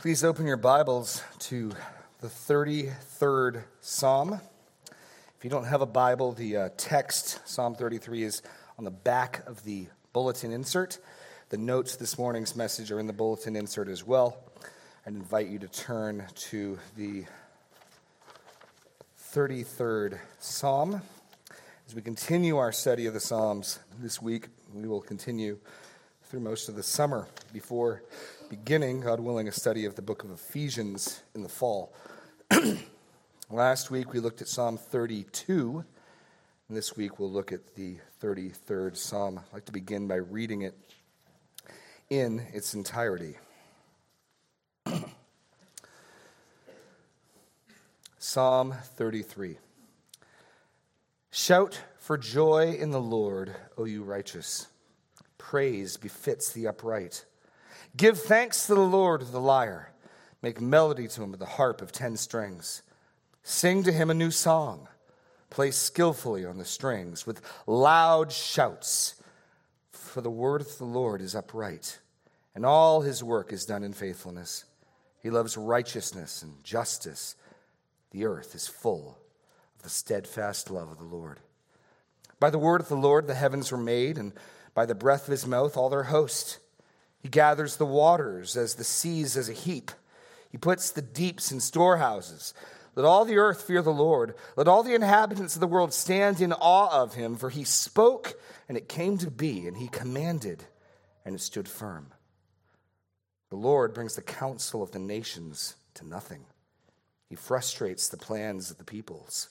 Please open your Bibles to the 33rd Psalm. If you don't have a Bible, the uh, text, Psalm 33, is on the back of the bulletin insert. The notes this morning's message are in the bulletin insert as well. I'd invite you to turn to the 33rd Psalm. As we continue our study of the Psalms this week, we will continue through most of the summer before beginning, God willing, a study of the book of Ephesians in the fall. Last week we looked at Psalm 32, and this week we'll look at the 33rd Psalm. I'd like to begin by reading it in its entirety. Psalm 33. Shout for joy in the Lord, O you righteous. Praise befits the upright. Give thanks to the Lord with the lyre. Make melody to him with the harp of ten strings. Sing to him a new song. Play skillfully on the strings with loud shouts. For the word of the Lord is upright, and all his work is done in faithfulness. He loves righteousness and justice. The earth is full of the steadfast love of the Lord. By the word of the Lord the heavens were made, and by the breath of his mouth all their host. He gathers the waters as the seas as a heap. He puts the deeps in storehouses. Let all the earth fear the Lord. Let all the inhabitants of the world stand in awe of him, for he spoke and it came to be, and he commanded and it stood firm. The Lord brings the counsel of the nations to nothing. He frustrates the plans of the peoples.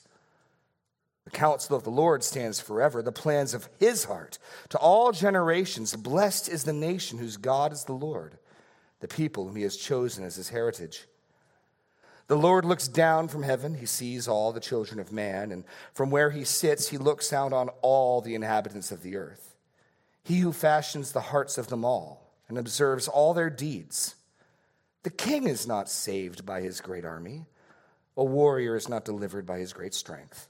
The counsel of the Lord stands forever, the plans of his heart to all generations. Blessed is the nation whose God is the Lord, the people whom he has chosen as his heritage. The Lord looks down from heaven. He sees all the children of man, and from where he sits, he looks out on all the inhabitants of the earth. He who fashions the hearts of them all and observes all their deeds. The king is not saved by his great army, a warrior is not delivered by his great strength.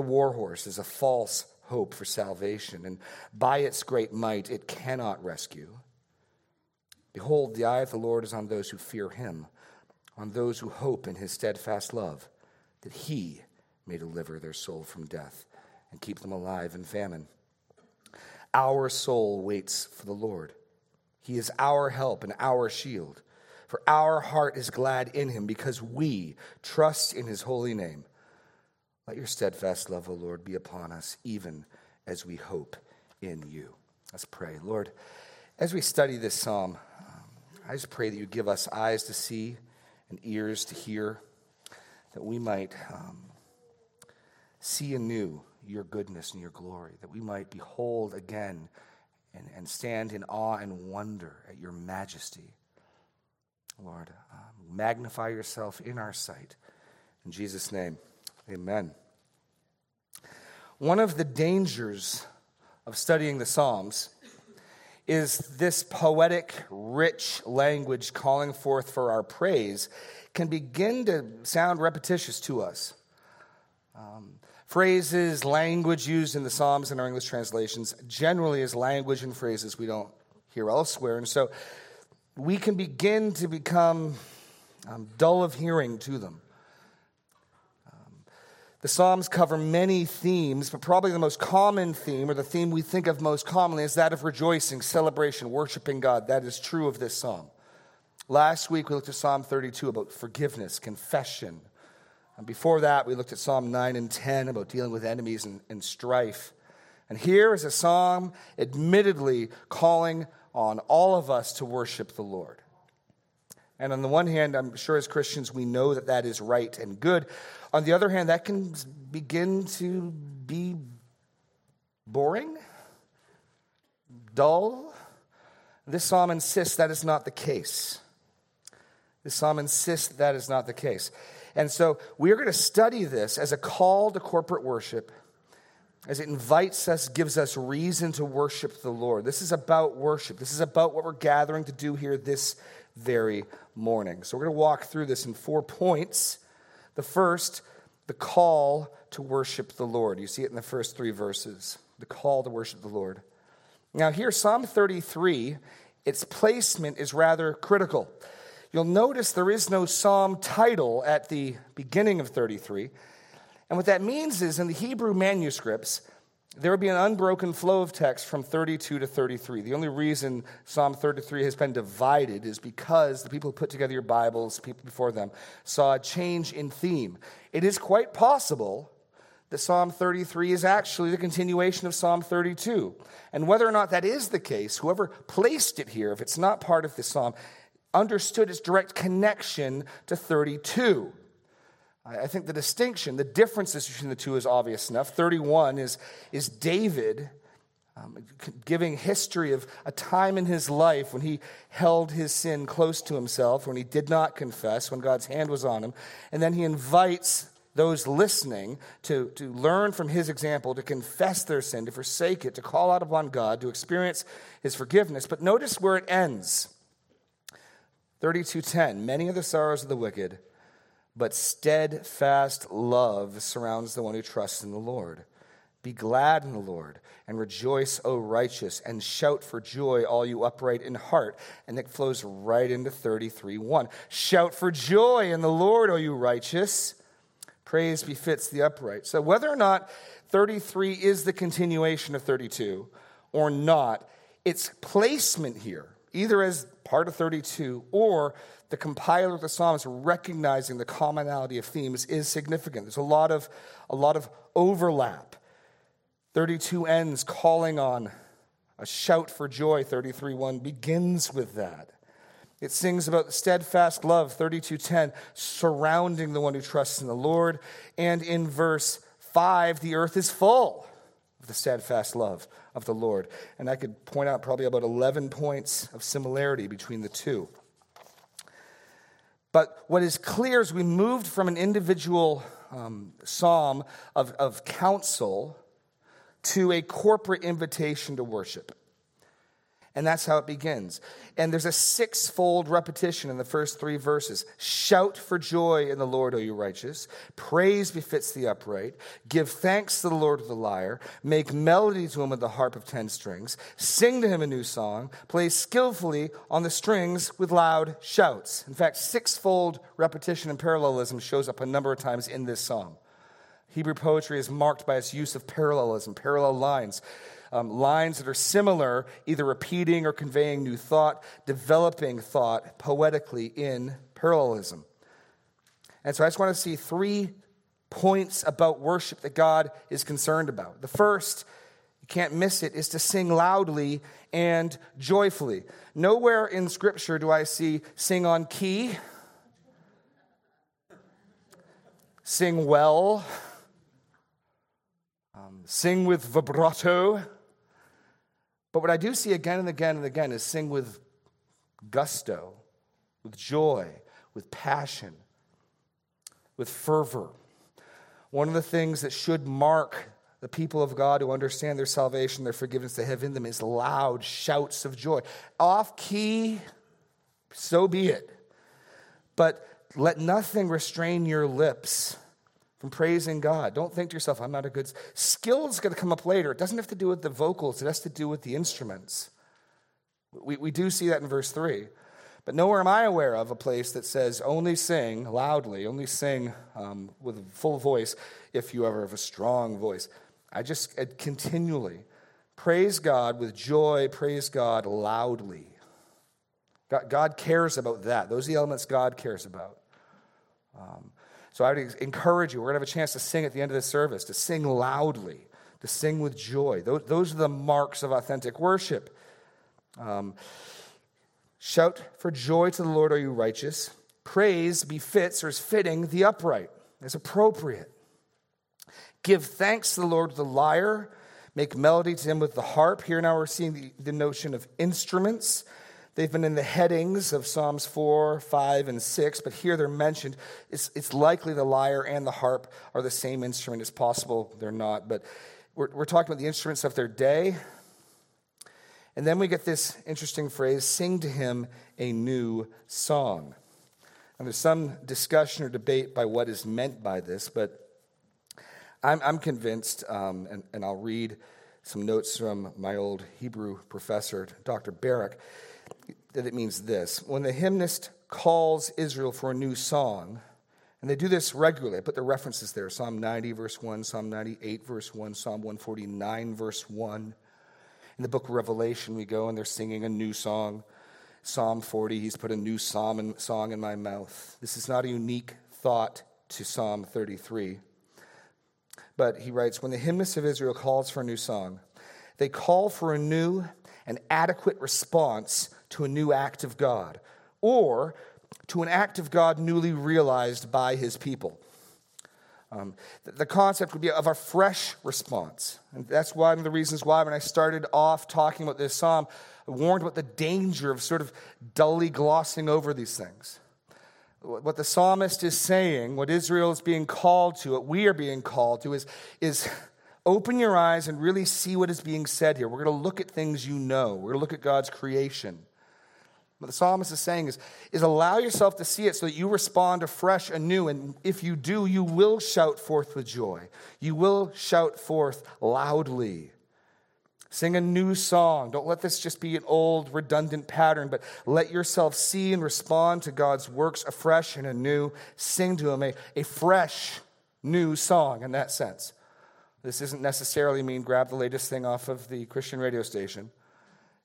The war horse is a false hope for salvation, and by its great might it cannot rescue. Behold, the eye of the Lord is on those who fear him, on those who hope in his steadfast love, that he may deliver their soul from death and keep them alive in famine. Our soul waits for the Lord. He is our help and our shield. For our heart is glad in him because we trust in his holy name. Let your steadfast love, O Lord, be upon us, even as we hope in you. Let's pray. Lord, as we study this psalm, I just pray that you give us eyes to see and ears to hear, that we might um, see anew your goodness and your glory, that we might behold again and, and stand in awe and wonder at your majesty. Lord, um, magnify yourself in our sight. In Jesus' name, amen. One of the dangers of studying the Psalms is this poetic, rich language calling forth for our praise can begin to sound repetitious to us. Um, phrases, language used in the Psalms and our English translations generally is language and phrases we don't hear elsewhere. And so we can begin to become um, dull of hearing to them. The Psalms cover many themes, but probably the most common theme, or the theme we think of most commonly, is that of rejoicing, celebration, worshiping God. That is true of this psalm. Last week we looked at Psalm 32 about forgiveness, confession. And before that, we looked at Psalm 9 and 10 about dealing with enemies and, and strife. And here is a psalm admittedly calling on all of us to worship the Lord. And on the one hand, I'm sure as Christians we know that that is right and good. On the other hand, that can begin to be boring, dull. This psalm insists that is not the case. This psalm insists that, that is not the case. And so we are going to study this as a call to corporate worship, as it invites us, gives us reason to worship the Lord. This is about worship. This is about what we're gathering to do here this very morning. So we're going to walk through this in four points the first, the call to worship the Lord. You see it in the first three verses. The call to worship the Lord. Now, here, Psalm 33, its placement is rather critical. you'll notice there is no psalm title at the beginning of 33. And what that means is in the Hebrew manuscripts, there would be an unbroken flow of text from 32 to 33. The only reason Psalm 33 has been divided is because the people who put together your Bibles, people before them, saw a change in theme. It is quite possible that Psalm 33 is actually the continuation of Psalm 32. And whether or not that is the case, whoever placed it here, if it's not part of the psalm, understood its direct connection to 32. I think the distinction, the differences between the two is obvious enough. 31 is, is David um, giving history of a time in his life when he held his sin close to himself, when he did not confess, when God's hand was on him. And then he invites those listening to, to learn from his example, to confess their sin, to forsake it, to call out upon God, to experience his forgiveness. But notice where it ends. 32:10 Many are the sorrows of the wicked but steadfast love surrounds the one who trusts in the Lord. Be glad in the Lord and rejoice, O righteous, and shout for joy, all you upright in heart. And it flows right into 33 1. Shout for joy in the Lord, O you righteous. Praise befits the upright. So, whether or not 33 is the continuation of 32 or not, its placement here, either as part of 32 or the compiler of the Psalms recognizing the commonality of themes is significant. There's a lot of, a lot of overlap. 32 ends calling on a shout for joy. 33 1 begins with that. It sings about the steadfast love, 32.10, surrounding the one who trusts in the Lord. And in verse 5, the earth is full of the steadfast love of the Lord. And I could point out probably about 11 points of similarity between the two. But what is clear is we moved from an individual um, psalm of, of counsel to a corporate invitation to worship. And that's how it begins. And there's a sixfold repetition in the first three verses. Shout for joy in the Lord, O you righteous. Praise befits the upright. Give thanks to the Lord with the lyre. Make melody to him with the harp of ten strings. Sing to him a new song. Play skillfully on the strings with loud shouts. In fact, sixfold repetition and parallelism shows up a number of times in this psalm. Hebrew poetry is marked by its use of parallelism, parallel lines um, lines that are similar, either repeating or conveying new thought, developing thought poetically in parallelism. And so I just want to see three points about worship that God is concerned about. The first, you can't miss it, is to sing loudly and joyfully. Nowhere in Scripture do I see sing on key, sing well, um, sing with vibrato. But what I do see again and again and again is sing with gusto, with joy, with passion, with fervor. One of the things that should mark the people of God who understand their salvation, their forgiveness they have in them, is loud shouts of joy. Off key, so be it. But let nothing restrain your lips from praising God. Don't think to yourself, I'm not a good. Skill is going to come up later. It doesn't have to do with the vocals, it has to do with the instruments. We, we do see that in verse 3. But nowhere am I aware of a place that says only sing loudly, only sing um, with a full voice if you ever have a strong voice. I just uh, continually praise God with joy, praise God loudly. God, God cares about that. Those are the elements God cares about. Um, so I would encourage you, we're going to have a chance to sing at the end of the service, to sing loudly, to sing with joy. Those, those are the marks of authentic worship. Um, Shout for joy to the Lord, are you righteous? Praise befits or is fitting the upright, is appropriate. Give thanks to the Lord with the lyre, make melody to him with the harp. Here now we're seeing the, the notion of instruments. They've been in the headings of Psalms 4, 5, and 6, but here they're mentioned. It's, it's likely the lyre and the harp are the same instrument. It's possible they're not, but we're, we're talking about the instruments of their day. And then we get this interesting phrase sing to him a new song. And there's some discussion or debate by what is meant by this, but I'm, I'm convinced, um, and, and I'll read some notes from my old Hebrew professor, Dr. Barak that it means this when the hymnist calls Israel for a new song, and they do this regularly. I put the references there Psalm 90, verse 1, Psalm 98, verse 1, Psalm 149, verse 1. In the book of Revelation, we go and they're singing a new song. Psalm 40, he's put a new psalm in, song in my mouth. This is not a unique thought to Psalm 33. But he writes When the hymnist of Israel calls for a new song, they call for a new and adequate response to a new act of God, or to an act of God newly realized by his people. Um, the concept would be of a fresh response. And that's one of the reasons why, when I started off talking about this psalm, I warned about the danger of sort of dully glossing over these things. What the psalmist is saying, what Israel is being called to, what we are being called to, is, is open your eyes and really see what is being said here. We're going to look at things you know, we're going to look at God's creation. What the psalmist is saying is, is allow yourself to see it so that you respond afresh, anew. And if you do, you will shout forth with joy. You will shout forth loudly. Sing a new song. Don't let this just be an old, redundant pattern, but let yourself see and respond to God's works afresh and anew. Sing to Him a, a fresh, new song in that sense. This isn't necessarily mean grab the latest thing off of the Christian radio station.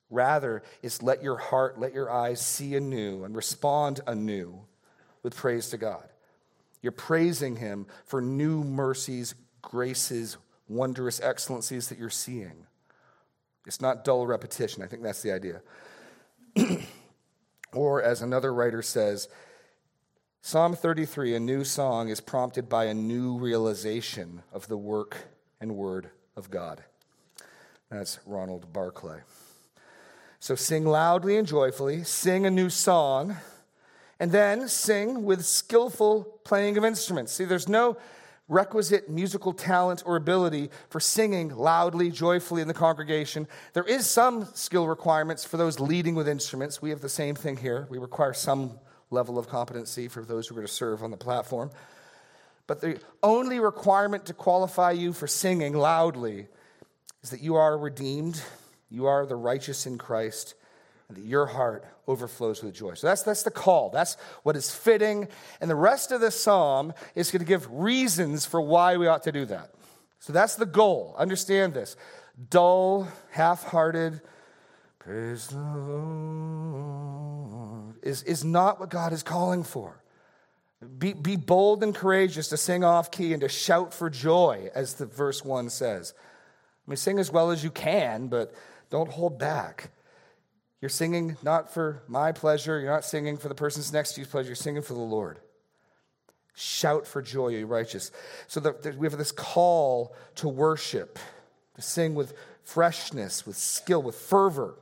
Rather, it's let your heart, let your eyes see anew and respond anew with praise to God. You're praising Him for new mercies, graces, wondrous excellencies that you're seeing. It's not dull repetition. I think that's the idea. or, as another writer says, Psalm 33, a new song, is prompted by a new realization of the work and word of God. That's Ronald Barclay. So sing loudly and joyfully, sing a new song, and then sing with skillful playing of instruments. See, there's no requisite musical talent or ability for singing loudly, joyfully in the congregation. There is some skill requirements for those leading with instruments. We have the same thing here. We require some level of competency for those who are going to serve on the platform. But the only requirement to qualify you for singing loudly is that you are redeemed you are the righteous in Christ, and that your heart overflows with joy. So that's, that's the call. That's what is fitting. And the rest of the psalm is going to give reasons for why we ought to do that. So that's the goal. Understand this. Dull, half hearted, praise the Lord, is, is not what God is calling for. Be, be bold and courageous to sing off key and to shout for joy, as the verse 1 says. I mean, sing as well as you can, but don't hold back. You're singing not for my pleasure, you're not singing for the person's next to you's pleasure, you're singing for the Lord. Shout for joy, you righteous. So that we have this call to worship, to sing with freshness, with skill, with fervor.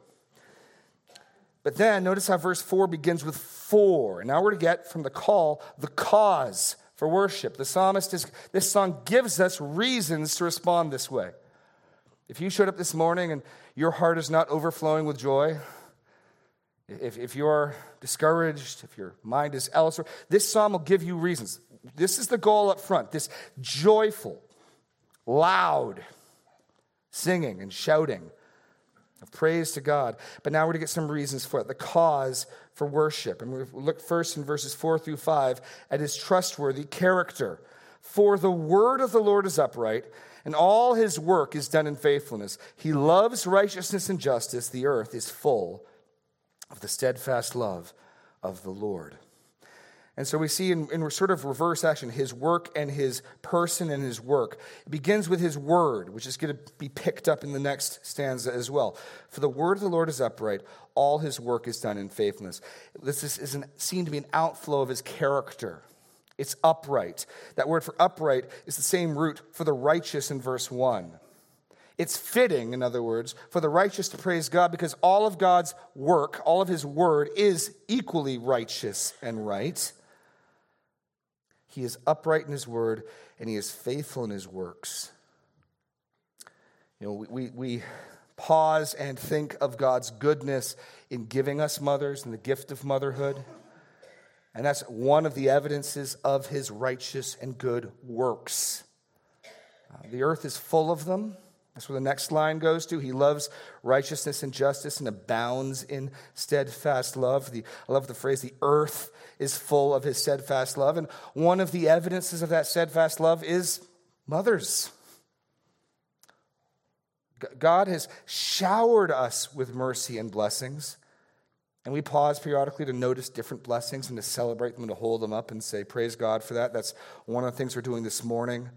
But then notice how verse 4 begins with for. And now we're to get from the call the cause for worship. The psalmist is, this song gives us reasons to respond this way. If you showed up this morning and your heart is not overflowing with joy, if, if you're discouraged, if your mind is elsewhere, this psalm will give you reasons. This is the goal up front this joyful, loud singing and shouting of praise to God. But now we're to get some reasons for it, the cause for worship. And we look first in verses 4 through 5 at his trustworthy character. For the word of the Lord is upright and all his work is done in faithfulness. He loves righteousness and justice. The earth is full of the steadfast love of the Lord. And so we see in, in sort of reverse action his work and his person and his work. It begins with his word, which is going to be picked up in the next stanza as well. For the word of the Lord is upright, all his work is done in faithfulness. This is, is an, seen to be an outflow of his character. It's upright. That word for upright is the same root for the righteous in verse 1. It's fitting, in other words, for the righteous to praise God because all of God's work, all of his word, is equally righteous and right. He is upright in his word and he is faithful in his works. You know, we, we, we pause and think of God's goodness in giving us mothers and the gift of motherhood. And that's one of the evidences of his righteous and good works. Uh, the earth is full of them. That's where the next line goes to. He loves righteousness and justice and abounds in steadfast love. The, I love the phrase, the earth is full of his steadfast love. And one of the evidences of that steadfast love is mothers. God has showered us with mercy and blessings. And we pause periodically to notice different blessings and to celebrate them and to hold them up and say, Praise God for that. That's one of the things we're doing this morning.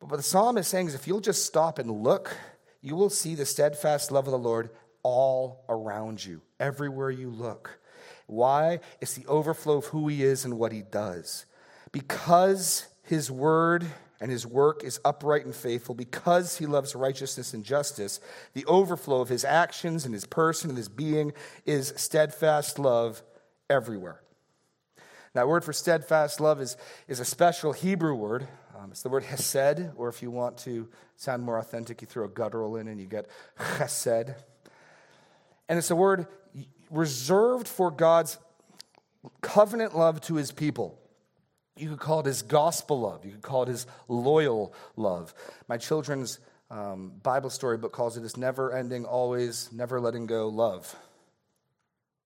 But what the psalm is saying is if you'll just stop and look, you will see the steadfast love of the Lord all around you, everywhere you look. Why? It's the overflow of who he is and what he does. Because his word and his work is upright and faithful, because he loves righteousness and justice, the overflow of his actions and his person and his being is steadfast love everywhere. That word for steadfast love is, is a special Hebrew word. Um, it's the word hesed, or if you want to sound more authentic, you throw a guttural in and you get chesed. And it's a word reserved for God's covenant love to his people. You could call it his gospel love. You could call it his loyal love. My children's um, Bible story book calls it his never ending, always, never letting go love.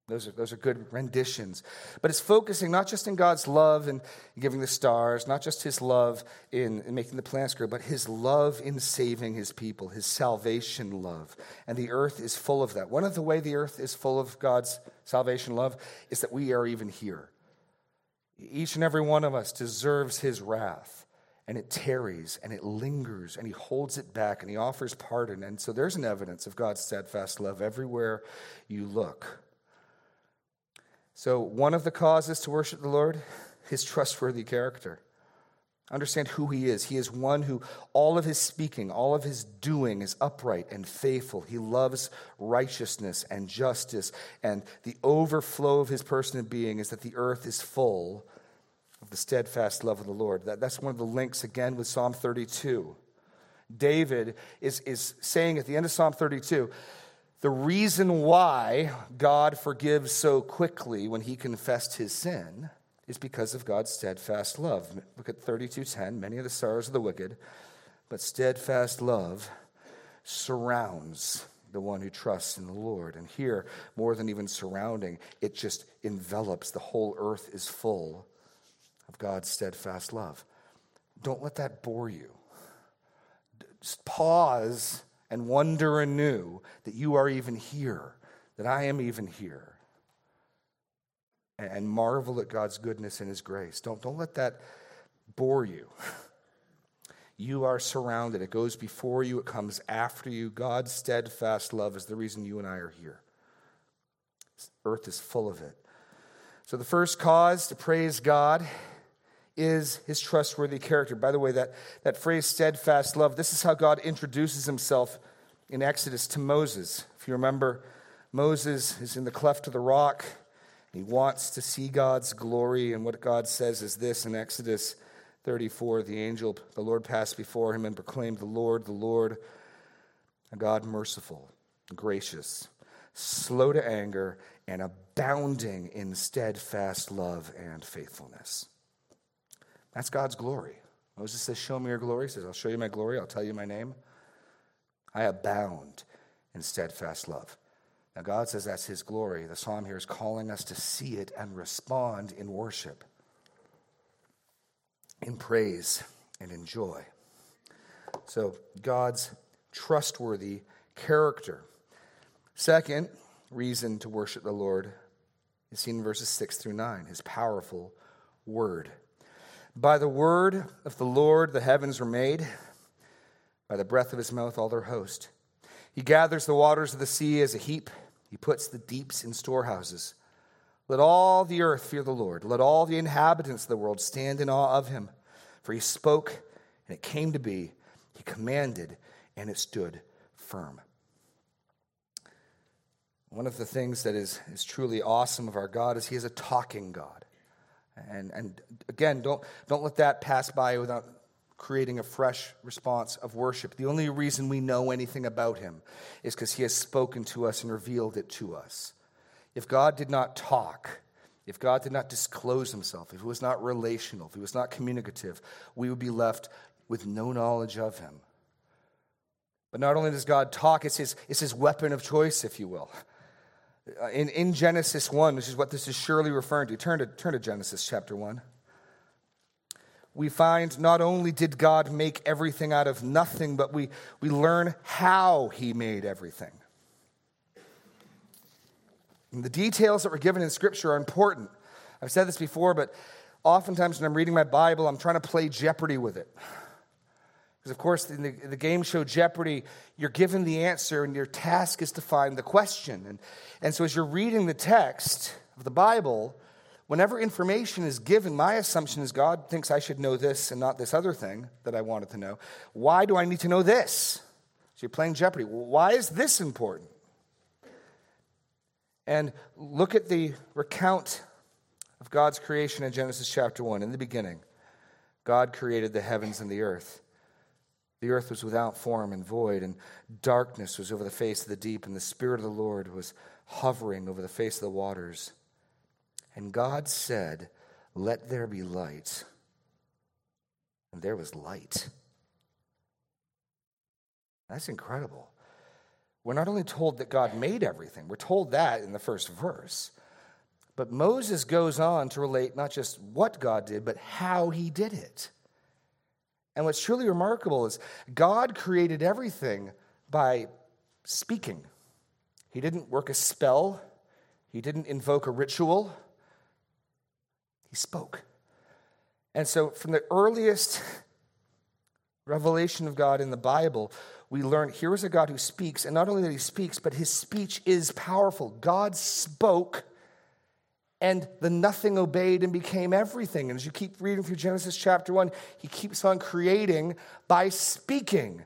Those are, those are good renditions. But it's focusing not just in God's love and giving the stars, not just his love in, in, making the plants grow, but his love in saving his people, his salvation love. And the earth is full of that. One of the way the earth is full of God's salvation love is that we are even here. Each and every one of us deserves his wrath. And it tarries and it lingers and he holds it back and he offers pardon. And so there's an evidence of God's steadfast love everywhere you look. So, one of the causes to worship the Lord, his trustworthy character. Understand who he is. He is one who all of his speaking, all of his doing is upright and faithful. He loves righteousness and justice. And the overflow of his person and being is that the earth is full of the steadfast love of the Lord. That, that's one of the links again with Psalm 32. David is, is saying at the end of Psalm 32 the reason why God forgives so quickly when he confessed his sin is because of God's steadfast love. Look at 32:10, many of the sorrows of the wicked, but steadfast love surrounds the one who trusts in the Lord. And here, more than even surrounding, it just envelops. The whole earth is full of God's steadfast love. Don't let that bore you. Just pause and wonder anew that you are even here, that I am even here. And marvel at God's goodness and His grace. Don't, don't let that bore you. You are surrounded. It goes before you, it comes after you. God's steadfast love is the reason you and I are here. Earth is full of it. So, the first cause to praise God is his trustworthy character. By the way, that, that phrase, steadfast love, this is how God introduces himself in Exodus to Moses. If you remember, Moses is in the cleft of the rock. He wants to see God's glory, and what God says is this in Exodus 34 the angel, the Lord passed before him and proclaimed, The Lord, the Lord, a God merciful, gracious, slow to anger, and abounding in steadfast love and faithfulness. That's God's glory. Moses says, Show me your glory. He says, I'll show you my glory. I'll tell you my name. I abound in steadfast love. Now, God says that's his glory. The psalm here is calling us to see it and respond in worship, in praise, and in joy. So, God's trustworthy character. Second reason to worship the Lord is seen in verses 6 through 9, his powerful word. By the word of the Lord the heavens were made, by the breath of his mouth all their host. He gathers the waters of the sea as a heap, he puts the deeps in storehouses. Let all the earth fear the Lord. Let all the inhabitants of the world stand in awe of him. For he spoke, and it came to be. He commanded, and it stood firm. One of the things that is, is truly awesome of our God is he is a talking God. And, and again, don't, don't let that pass by without creating a fresh response of worship. The only reason we know anything about him is because he has spoken to us and revealed it to us. If God did not talk, if God did not disclose himself, if he was not relational, if he was not communicative, we would be left with no knowledge of him. But not only does God talk, it's his, it's his weapon of choice, if you will. In, in Genesis 1, which is what this is surely referring to, turn to, turn to Genesis chapter 1. We find not only did God make everything out of nothing, but we, we learn how he made everything. And the details that were given in Scripture are important. I've said this before, but oftentimes when I'm reading my Bible, I'm trying to play Jeopardy with it. Because, of course, in the, the, game show Jeopardy, you're given the answer and your task is to find the question. And, and so, as you're reading the text of the Bible, whenever information is given, my assumption is God thinks I should know this and not this other thing that I wanted to know. Why do I need to know this? So, you're playing Jeopardy. Why is this important? And look at the recount of God's creation in Genesis chapter 1. In the beginning, God created the heavens and the earth. The earth was without form and void, and darkness was over the face of the deep, and the Spirit of the Lord was hovering over the face of the waters. And God said, Let there be light. And there was light. That's incredible. We're not only told that God made everything, we're told that in the first verse. But Moses goes on to relate not just what God did, but how he did it. And what's truly remarkable is God created everything by speaking. He didn't work a spell, He didn't invoke a ritual, He spoke. And so, from the earliest revelation of God in the Bible, we learn here is a God who speaks, and not only that He speaks, but His speech is powerful. God spoke and the nothing obeyed and became everything. And as you keep reading through Genesis chapter 1, he keeps on creating by speaking.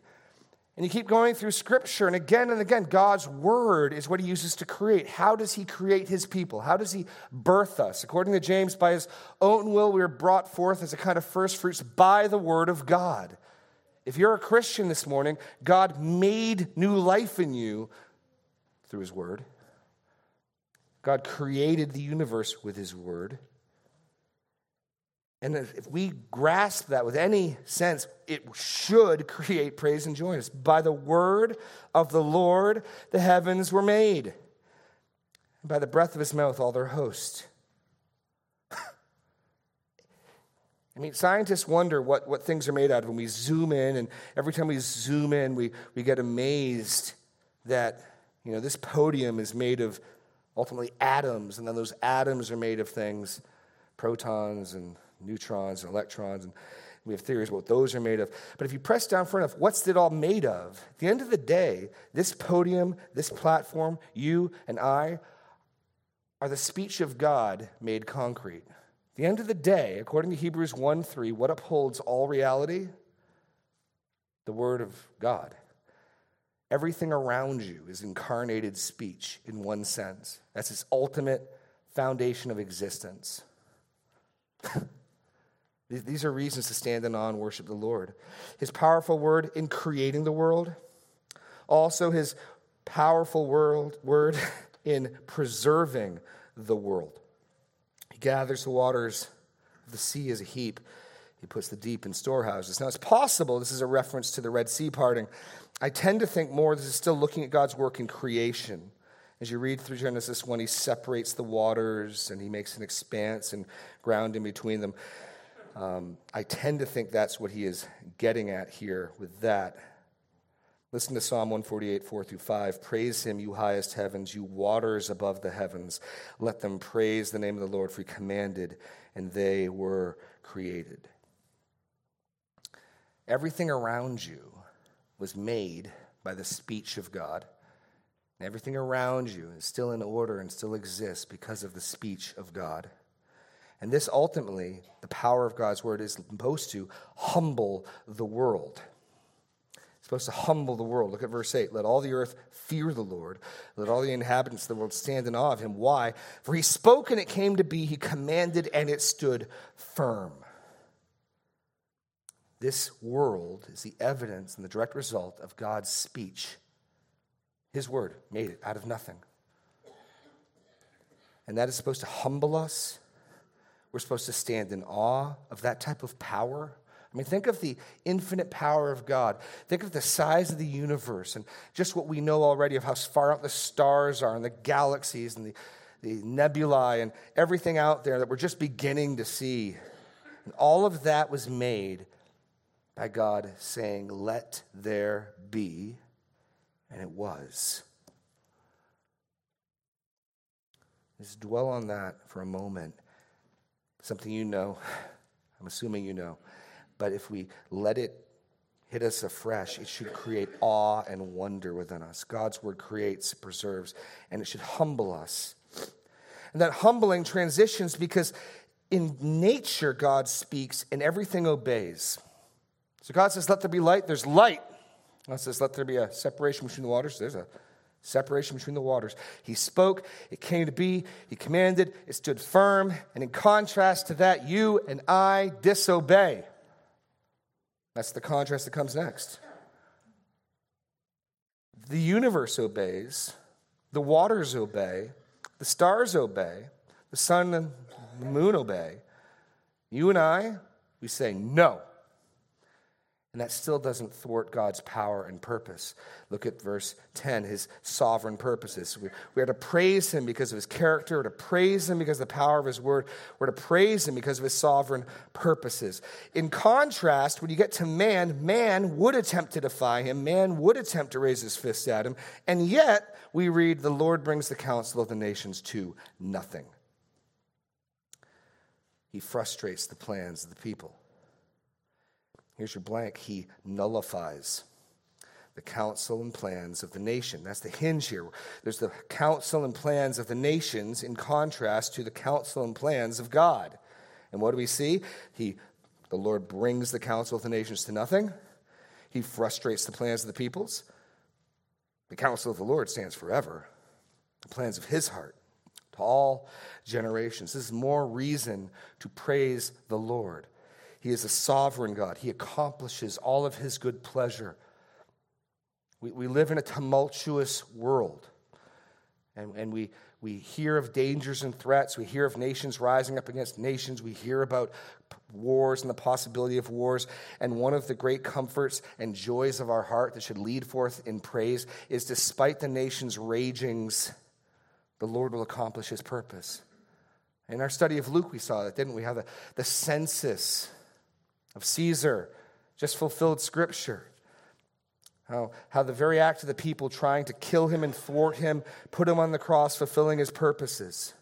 And you keep going through scripture, and again and again, God's word is what he uses to create. How does he create his people? How does he birth us? According to James, by his own will, we are brought forth as a kind of first fruits by the word of God. If you're a Christian this morning, God made new life in you through his word. God created the universe with his word. And if we grasp that with any sense, it should create praise and joy. By the word of the Lord, the heavens were made. And by the breath of his mouth, all their host. I mean, scientists wonder what, what things are made out of when we zoom in, and every time we zoom in, we, we get amazed that, you know, this podium is made of ultimately atoms, and then those atoms are made of things, protons and neutrons and electrons, and we have theories about what those are made of. But if you press down far enough, what's it all made of? At the end of the day, this podium, this platform, you and I are the speech of God made concrete. At the end of the day, according to Hebrews 1 3, what upholds all reality? The Word of God. Everything around you is incarnated speech in one sense. That's its ultimate foundation of existence. These are reasons to stand in awe and worship the Lord. His powerful word in creating the world, also his powerful world, word in preserving the world. He gathers the waters of the sea as a heap. He puts the deep in storehouses. Now, it's possible this is a reference to the Red Sea parting. I tend to think more this is still looking at God's work in creation. As you read through Genesis 1, he separates the waters and he makes an expanse and ground in between them. Um, I tend to think that's what he is getting at here with that. Listen to Psalm 148, 4 through 5. Praise him, you highest heavens, you waters above the heavens. Let them praise the name of the Lord, for he commanded, and they were created. Everything around you was made by the speech of God. Everything around you is still in order and still exists because of the speech of God. And this ultimately, the power of God's word is supposed to humble the world. It's supposed to humble the world. Look at verse 8. Let all the earth fear the Lord. Let all the inhabitants of the world stand in awe of him. Why? For he spoke and it came to be. He commanded and it stood firm. This world is the evidence and the direct result of God's speech. His word made it out of nothing. And that is supposed to humble us. We're supposed to stand in awe of that type of power. I mean, think of the infinite power of God. Think of the size of the universe and just what we know already of how far out the stars are and the galaxies and the, the nebulae and everything out there that we're just beginning to see. And all of that was made by God saying, Let there be, and it was. Just dwell on that for a moment. Something you know, I'm assuming you know. But if we let it hit us afresh, it should create awe and wonder within us. God's word creates, preserves, and it should humble us. And that humbling transitions because in nature, God speaks and everything obeys. So God says, Let there be light, there's light. God says, Let there be a separation between the waters, there's a separation between the waters. He spoke, it came to be, he commanded, it stood firm, and in contrast to that, you and I disobey. That's the contrast that comes next. The universe obeys, the waters obey, the stars obey, the sun and the moon obey. You and I, we say no. And that still doesn't thwart God's power and purpose. Look at verse 10, his sovereign purposes. We, we are to praise him because of his character. We're to praise him because of the power of his word. We're to praise him because of his sovereign purposes. In contrast, when you get to man, man would attempt to defy him, man would attempt to raise his fist at him. And yet, we read, the Lord brings the counsel of the nations to nothing. He frustrates the plans of the people. Here's your blank. He nullifies the counsel and plans of the nation. That's the hinge here. There's the counsel and plans of the nations in contrast to the counsel and plans of God. And what do we see? He, the Lord brings the counsel of the nations to nothing. He frustrates the plans of the peoples. The counsel of the Lord stands forever. The plans of his heart to all generations. This is more reason to praise the Lord. He is a sovereign God. He accomplishes all of his good pleasure. We, we live in a tumultuous world, and, and we, we hear of dangers and threats. We hear of nations rising up against nations. We hear about wars and the possibility of wars. And one of the great comforts and joys of our heart that should lead forth in praise is despite the nation's ragings, the Lord will accomplish his purpose. In our study of Luke, we saw that, didn't we? How the, the census of Caesar just fulfilled Scripture. How, how the very act of the people trying to kill him and thwart him put him on the cross, fulfilling his purposes.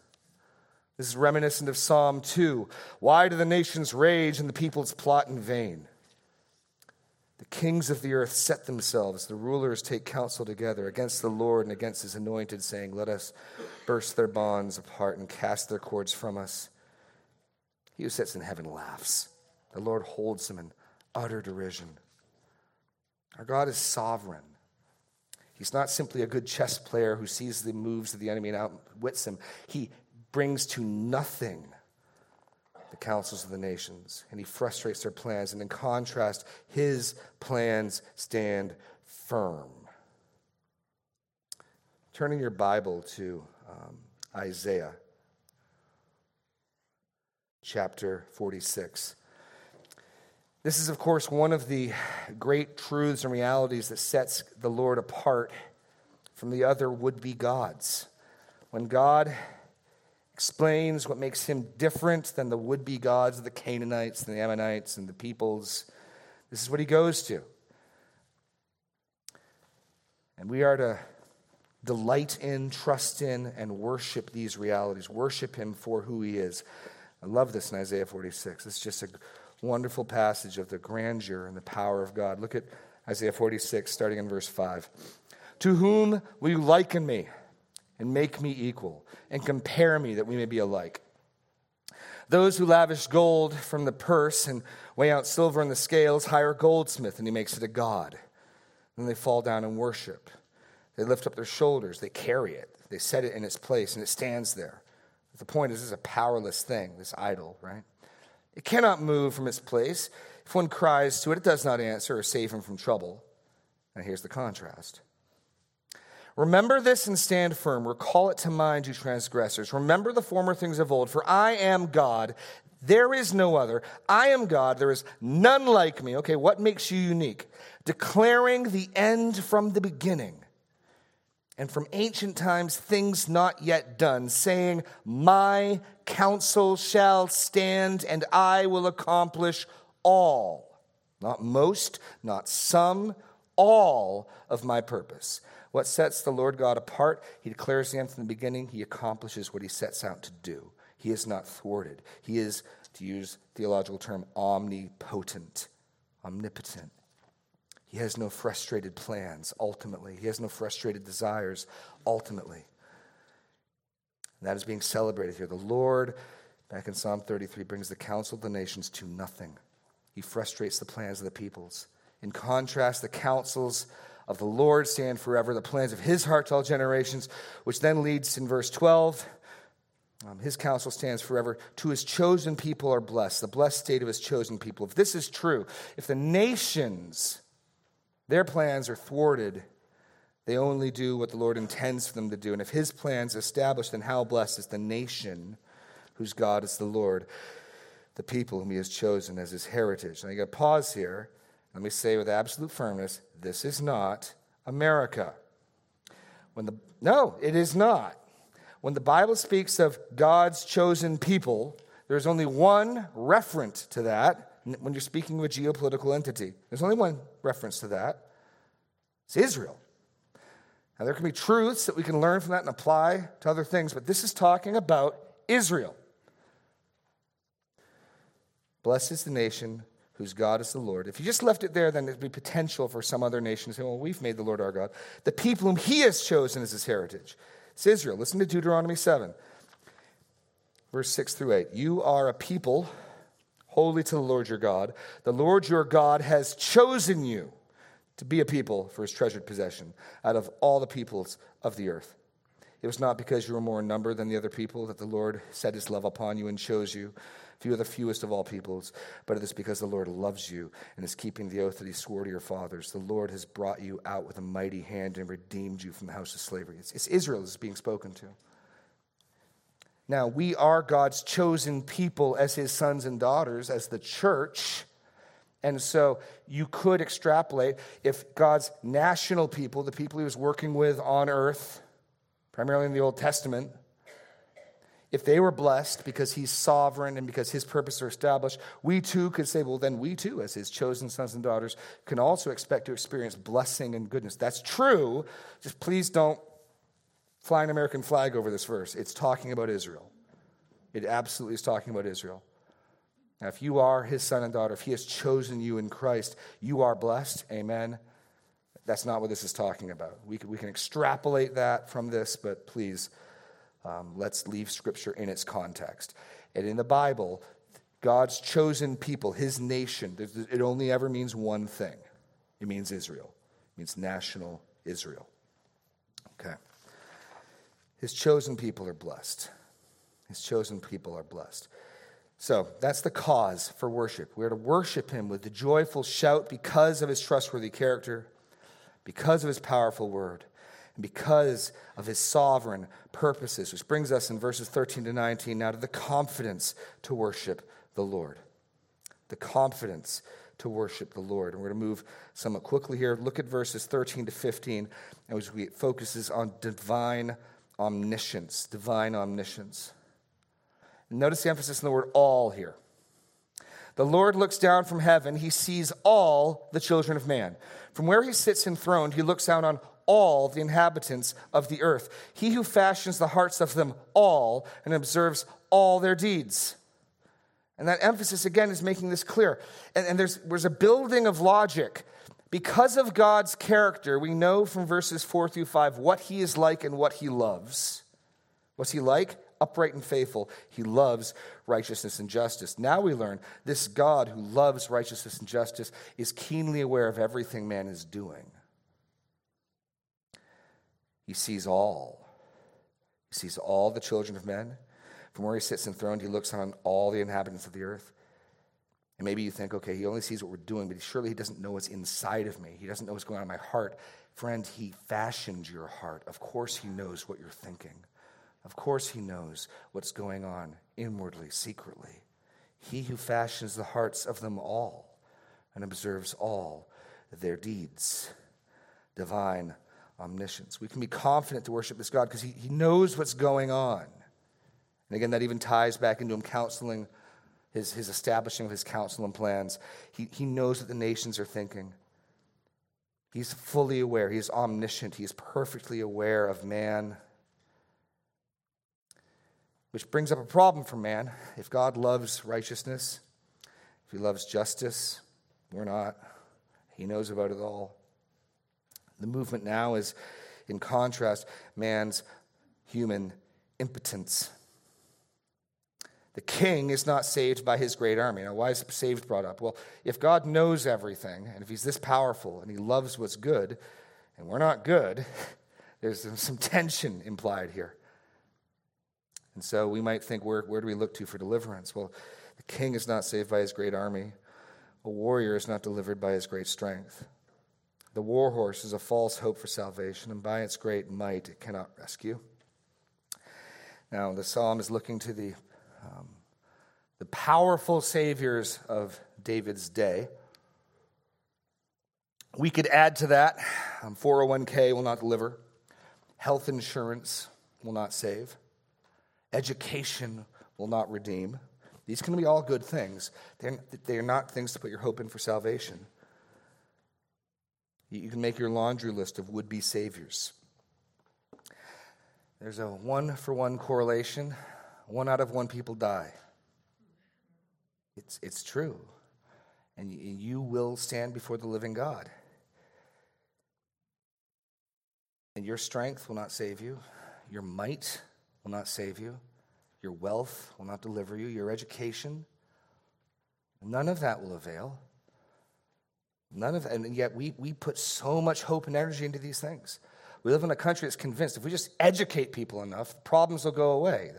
This is reminiscent of Psalm 2. Why do the nations rage and the peoples plot in vain? The kings of the earth set themselves, the rulers take counsel together against the Lord and against his anointed, saying, Let us burst their bonds apart and cast their cords from us. He who sits in heaven laughs. The Lord holds them in utter derision. Our God is sovereign. He's not simply a good chess player who sees the moves of the enemy and outwits him. He brings to nothing the counsels of the nations, and he frustrates their plans. And in contrast, his plans stand firm. Turning your Bible to um, Isaiah chapter 46. This is, of course, one of the great truths and realities that sets the Lord apart from the other would be gods. When God explains what makes him different than the would be gods of the Canaanites and the Ammonites and the peoples, this is what he goes to. And we are to delight in, trust in, and worship these realities, worship him for who he is. I love this in Isaiah 46. It's just a wonderful passage of the grandeur and the power of God. Look at Isaiah 46, starting in verse 5. To whom will you liken me and make me equal and compare me that we may be alike? Those who lavish gold from the purse and weigh out silver in the scales hire a goldsmith and he makes it a god. Then they fall down and worship. They lift up their shoulders, they carry it, they set it in its place, and it stands there. The point is, this is a powerless thing, this idol, right? It cannot move from its place. If one cries to it, it does not answer or save him from trouble. And here's the contrast. Remember this and stand firm. Recall it to mind, you transgressors. Remember the former things of old, for I am God. There is no other. I am God. There is none like me. Okay, what makes you unique? Declaring the end from the beginning and from ancient times things not yet done, saying, My counsel shall stand and I will accomplish all. Not most, not some, all of my purpose. What sets the Lord God apart? He declares the end from the beginning. He accomplishes what he sets out to do. He is not thwarted. He is, to use theological term, omnipotent, omnipotent. He has no frustrated plans, ultimately. He has no frustrated desires, ultimately. And that is being celebrated here. The Lord, back in Psalm 33, brings the counsel of the nations to nothing. He frustrates the plans of the peoples. In contrast, the counsels of the Lord stand forever, the plans of his heart to all generations, which then leads in verse 12. Um, his counsel stands forever. To his chosen people are blessed, the blessed state of his chosen people. If this is true, if the nations, their plans are thwarted, they only do what the Lord intends for them to do. And if his plans are established, then how blessed is the nation whose God is the Lord, the people whom he has chosen as his heritage. Now you got to pause here. Let me say with absolute firmness this is not America. When the, no, it is not. When the Bible speaks of God's chosen people, there's only one referent to that when you're speaking of a geopolitical entity. There's only one reference to that. It's Israel. Now, there can be truths that we can learn from that and apply to other things, but this is talking about Israel. Blessed is the nation whose God is the Lord. If you just left it there, then there'd be potential for some other nation to say, well, we've made the Lord our God. The people whom he has chosen as his heritage. It's Israel. Listen to Deuteronomy 7, verse 6 through 8. You are a people holy to the Lord your God. The Lord your God has chosen you to be a people for his treasured possession out of all the peoples of the earth. It was not because you were more in number than the other people that the Lord set his love upon you and chose you you are the fewest of all peoples, but it is because the Lord loves you and is keeping the oath that he swore to your fathers. The Lord has brought you out with a mighty hand and redeemed you from the house of slavery. It's, it's Israel is being spoken to. Now, we are God's chosen people as his sons and daughters, as the church. And so you could extrapolate if God's national people, the people he was working with on earth, primarily in the Old Testament, if they were blessed because he's sovereign and because his purposes are established, we too could say, well, then we too, as his chosen sons and daughters, can also expect to experience blessing and goodness. That's true. Just please don't fly an American flag over this verse. It's talking about Israel. It absolutely is talking about Israel. Now, if you are his son and daughter, if he has chosen you in Christ, you are blessed. Amen. That's not what this is talking about. We can, we can extrapolate that from this, but please um, let's leave Scripture in its context. And in the Bible, God's chosen people, his nation, it only ever means one thing it means Israel, it means national Israel. His chosen people are blessed. His chosen people are blessed. So that's the cause for worship. We're to worship him with the joyful shout because of his trustworthy character, because of his powerful word, and because of his sovereign purposes, which brings us in verses 13 to 19 now to the confidence to worship the Lord. The confidence to worship the Lord. And we're going to move somewhat quickly here. Look at verses 13 to 15, as we focuses on divine omniscience. Divine omniscience. notice the emphasis in the word all here. The Lord looks down from heaven. He sees all the children of man. From where he sits enthroned, he looks down on all the inhabitants of the earth. He who fashions the hearts of them all and observes all their deeds. And that emphasis again is making this clear. And, and there's, there's a building of logic. Because of God's character, we know from verses 4 through 5 what he is like and what he loves. What's he like? Upright and faithful. He loves righteousness and justice. Now we learn this God who loves righteousness and justice is keenly aware of everything man is doing. He sees all. He sees all the children of men. From where he sits enthroned, he looks on all the inhabitants of the earth. And maybe you think, okay, he only sees what we're doing, but surely he doesn't know what's inside of me. He doesn't know what's going on in my heart. Friend, he fashioned your heart. Of course, he knows what you're thinking. Of course, he knows what's going on inwardly, secretly. he who fashions the hearts of them all and observes all their deeds. Divine omniscience. We can be confident to worship this God because he, he knows what's going on. And again, that even ties back into him counseling, his, his establishing of his counsel and plans. He, he knows what the nations are thinking. He's fully aware. He is omniscient. He is perfectly aware of man. Which brings up a problem for man. If God loves righteousness, if he loves justice, we're not. He knows about it all. The movement now is, in contrast, man's human impotence. The king is not saved by his great army. Now, why is saved brought up? Well, if God knows everything, and if he's this powerful, and he loves what's good, and we're not good, there's some tension implied here. And so we might think, where, where do we look to for deliverance? Well, the king is not saved by his great army. A warrior is not delivered by his great strength. The war horse is a false hope for salvation, and by its great might it cannot rescue. Now, the psalm is looking to the um, the powerful saviors of David's day. We could add to that um, 401k will not deliver, health insurance will not save, education will not redeem. These can be all good things. They're, they're not things to put your hope in for salvation. You can make your laundry list of would be saviors. There's a one for one correlation one out of one people die. It's, it's true. And you will stand before the living God. And your strength will not save you, your might will not save you, your wealth will not deliver you, your education, none of that will avail. None of and yet we, we put so much hope and energy into these things. We live in a country that's convinced if we just educate people enough, problems will go away.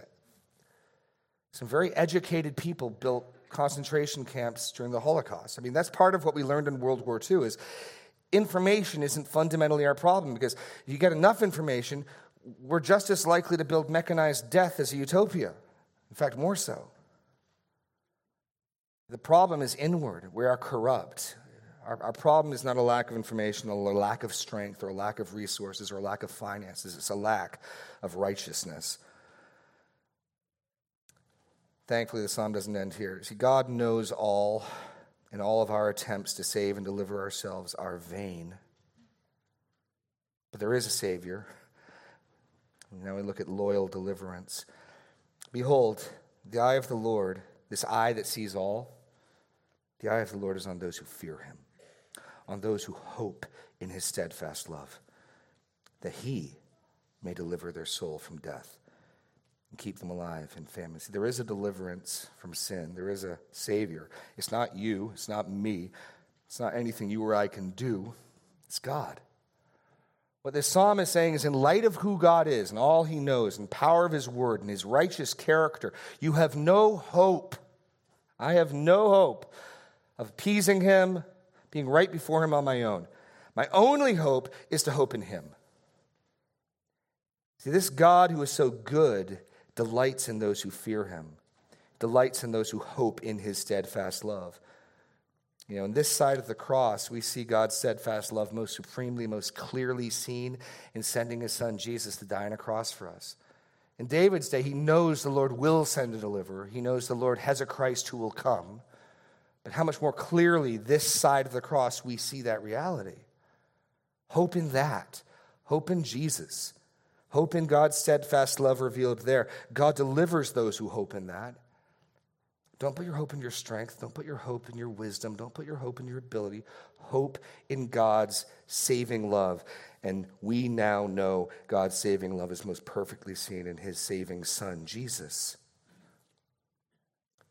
Some very educated people built concentration camps during the Holocaust. I mean, that's part of what we learned in World War II is information isn't fundamentally our problem because if you get enough information, we're just as likely to build mechanized death as a utopia. In fact, more so. The problem is inward. We are corrupt. Our, our, problem is not a lack of information, or a lack of strength, or a lack of resources, or a lack of finances. It's a lack of righteousness. Thankfully, the psalm doesn't end here. See, God knows all, and all of our attempts to save and deliver ourselves are vain. But there is a Savior. Now we look at loyal deliverance. Behold, the eye of the Lord, this eye that sees all, the eye of the Lord is on those who fear him, on those who hope in his steadfast love, that he may deliver their soul from death keep them alive in family. See, there is a deliverance from sin. There is a Savior. It's not you. It's not me. It's not anything you or I can do. It's God. What this psalm is saying is, in light of who God is and all He knows, and power of His word and His righteous character, you have no hope. I have no hope of appeasing Him, being right before Him on my own. My only hope is to hope in Him. See, this God who is so good delights in those who fear him, delights in those who hope in his steadfast love. You know, on this side of the cross, we see God's steadfast love most supremely, most clearly seen in sending his son Jesus to die on a cross for us. In David's day, he knows the Lord will send a deliverer. He knows the Lord has a Christ who will come. But how much more clearly this side of the cross we see that reality? Hope in that. Hope in Jesus. Hope in God's steadfast love revealed there. God delivers those who hope in that. Don't put your hope in your strength. Don't put your hope in your wisdom. Don't put your hope in your ability. Hope in God's saving love. And we now know God's saving love is most perfectly seen in his saving Son, Jesus.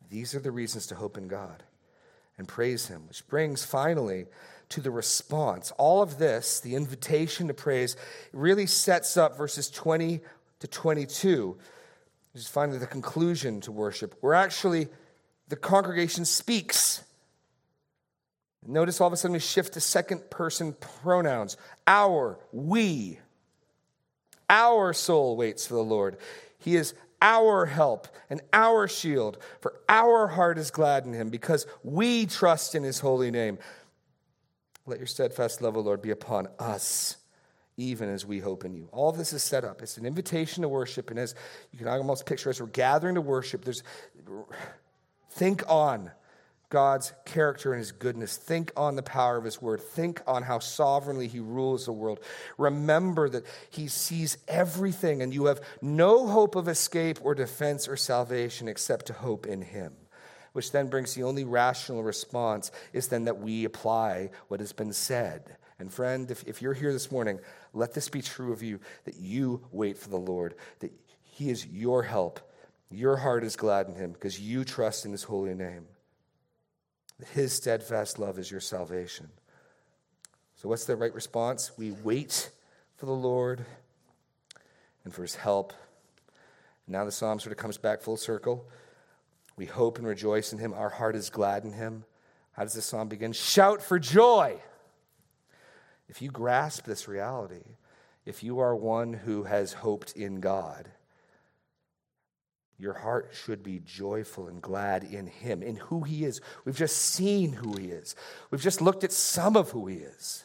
These are the reasons to hope in God and praise him, which brings finally to the response. All of this, the invitation to praise, really sets up verses 20 to 22, which is finally the conclusion to worship, where actually the congregation speaks. Notice all of a sudden we shift to second person pronouns. Our, we. Our soul waits for the Lord. He is our help and our shield, for our heart is glad in him because we trust in his holy name. Let your steadfast love, O Lord, be upon us, even as we hope in you. All this is set up. It's an invitation to worship, and as you can almost picture as we're gathering to worship, there's think on God's character and his goodness. Think on the power of his word. Think on how sovereignly he rules the world. Remember that he sees everything, and you have no hope of escape or defense or salvation except to hope in him. Which then brings the only rational response is then that we apply what has been said. And friend, if, if you're here this morning, let this be true of you that you wait for the Lord, that he is your help. Your heart is glad in him because you trust in his holy name. His steadfast love is your salvation. So, what's the right response? We wait for the Lord and for his help. Now the psalm sort of comes back full circle. We hope and rejoice in him. Our heart is glad in him. How does this psalm begin? Shout for joy. If you grasp this reality, if you are one who has hoped in God, your heart should be joyful and glad in Him, in who He is. We've just seen who He is, we've just looked at some of who He is.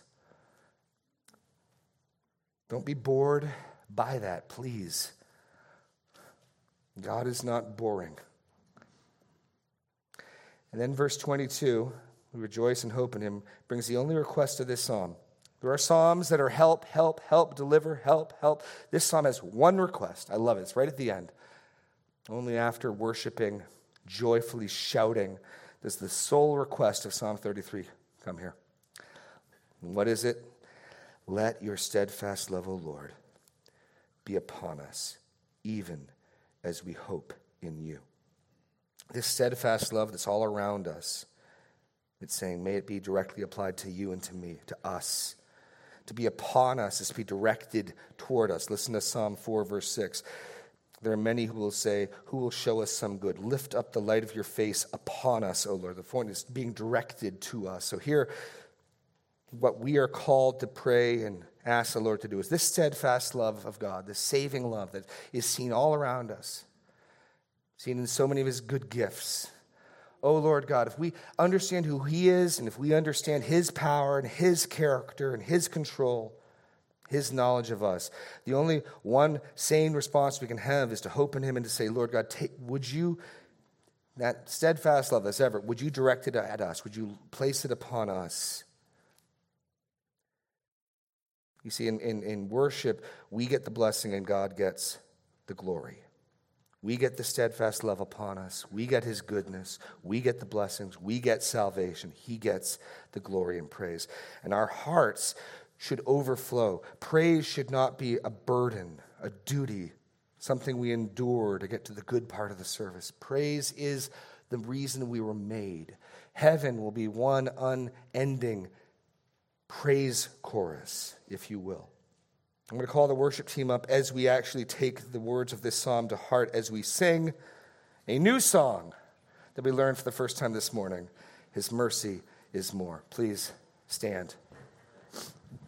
Don't be bored by that, please. God is not boring. And then verse 22, we rejoice and hope in Him, brings the only request of this psalm. There are psalms that are help, help, help, deliver, help, help. This psalm has one request. I love it. It's right at the end. Only after worshiping, joyfully shouting, does the sole request of Psalm 33 come here. What is it? Let your steadfast love, O Lord, be upon us, even as we hope in you. This steadfast love that's all around us, it's saying, may it be directly applied to you and to me, to us. To be upon us is to be directed toward us. Listen to Psalm 4, verse 6. There are many who will say, Who will show us some good? Lift up the light of your face upon us, O Lord. The point is being directed to us. So here, what we are called to pray and ask the Lord to do is this steadfast love of God, this saving love that is seen all around us, seen in so many of his good gifts. Oh Lord God, if we understand who he is and if we understand his power and his character and his control, his knowledge of us. The only one sane response we can have is to hope in him and to say, Lord God, take, would you, that steadfast love that's ever, would you direct it at us? Would you place it upon us? You see, in, in, in worship, we get the blessing and God gets the glory. We get the steadfast love upon us. We get his goodness. We get the blessings. We get salvation. He gets the glory and praise. And our hearts should overflow. Praise should not be a burden, a duty, something we endure to get to the good part of the service. Praise is the reason we were made. Heaven will be one unending praise chorus, if you will. I'm going to call the worship team up as we actually take the words of this psalm to heart as we sing a new song that we learned for the first time this morning His mercy is more. Please stand.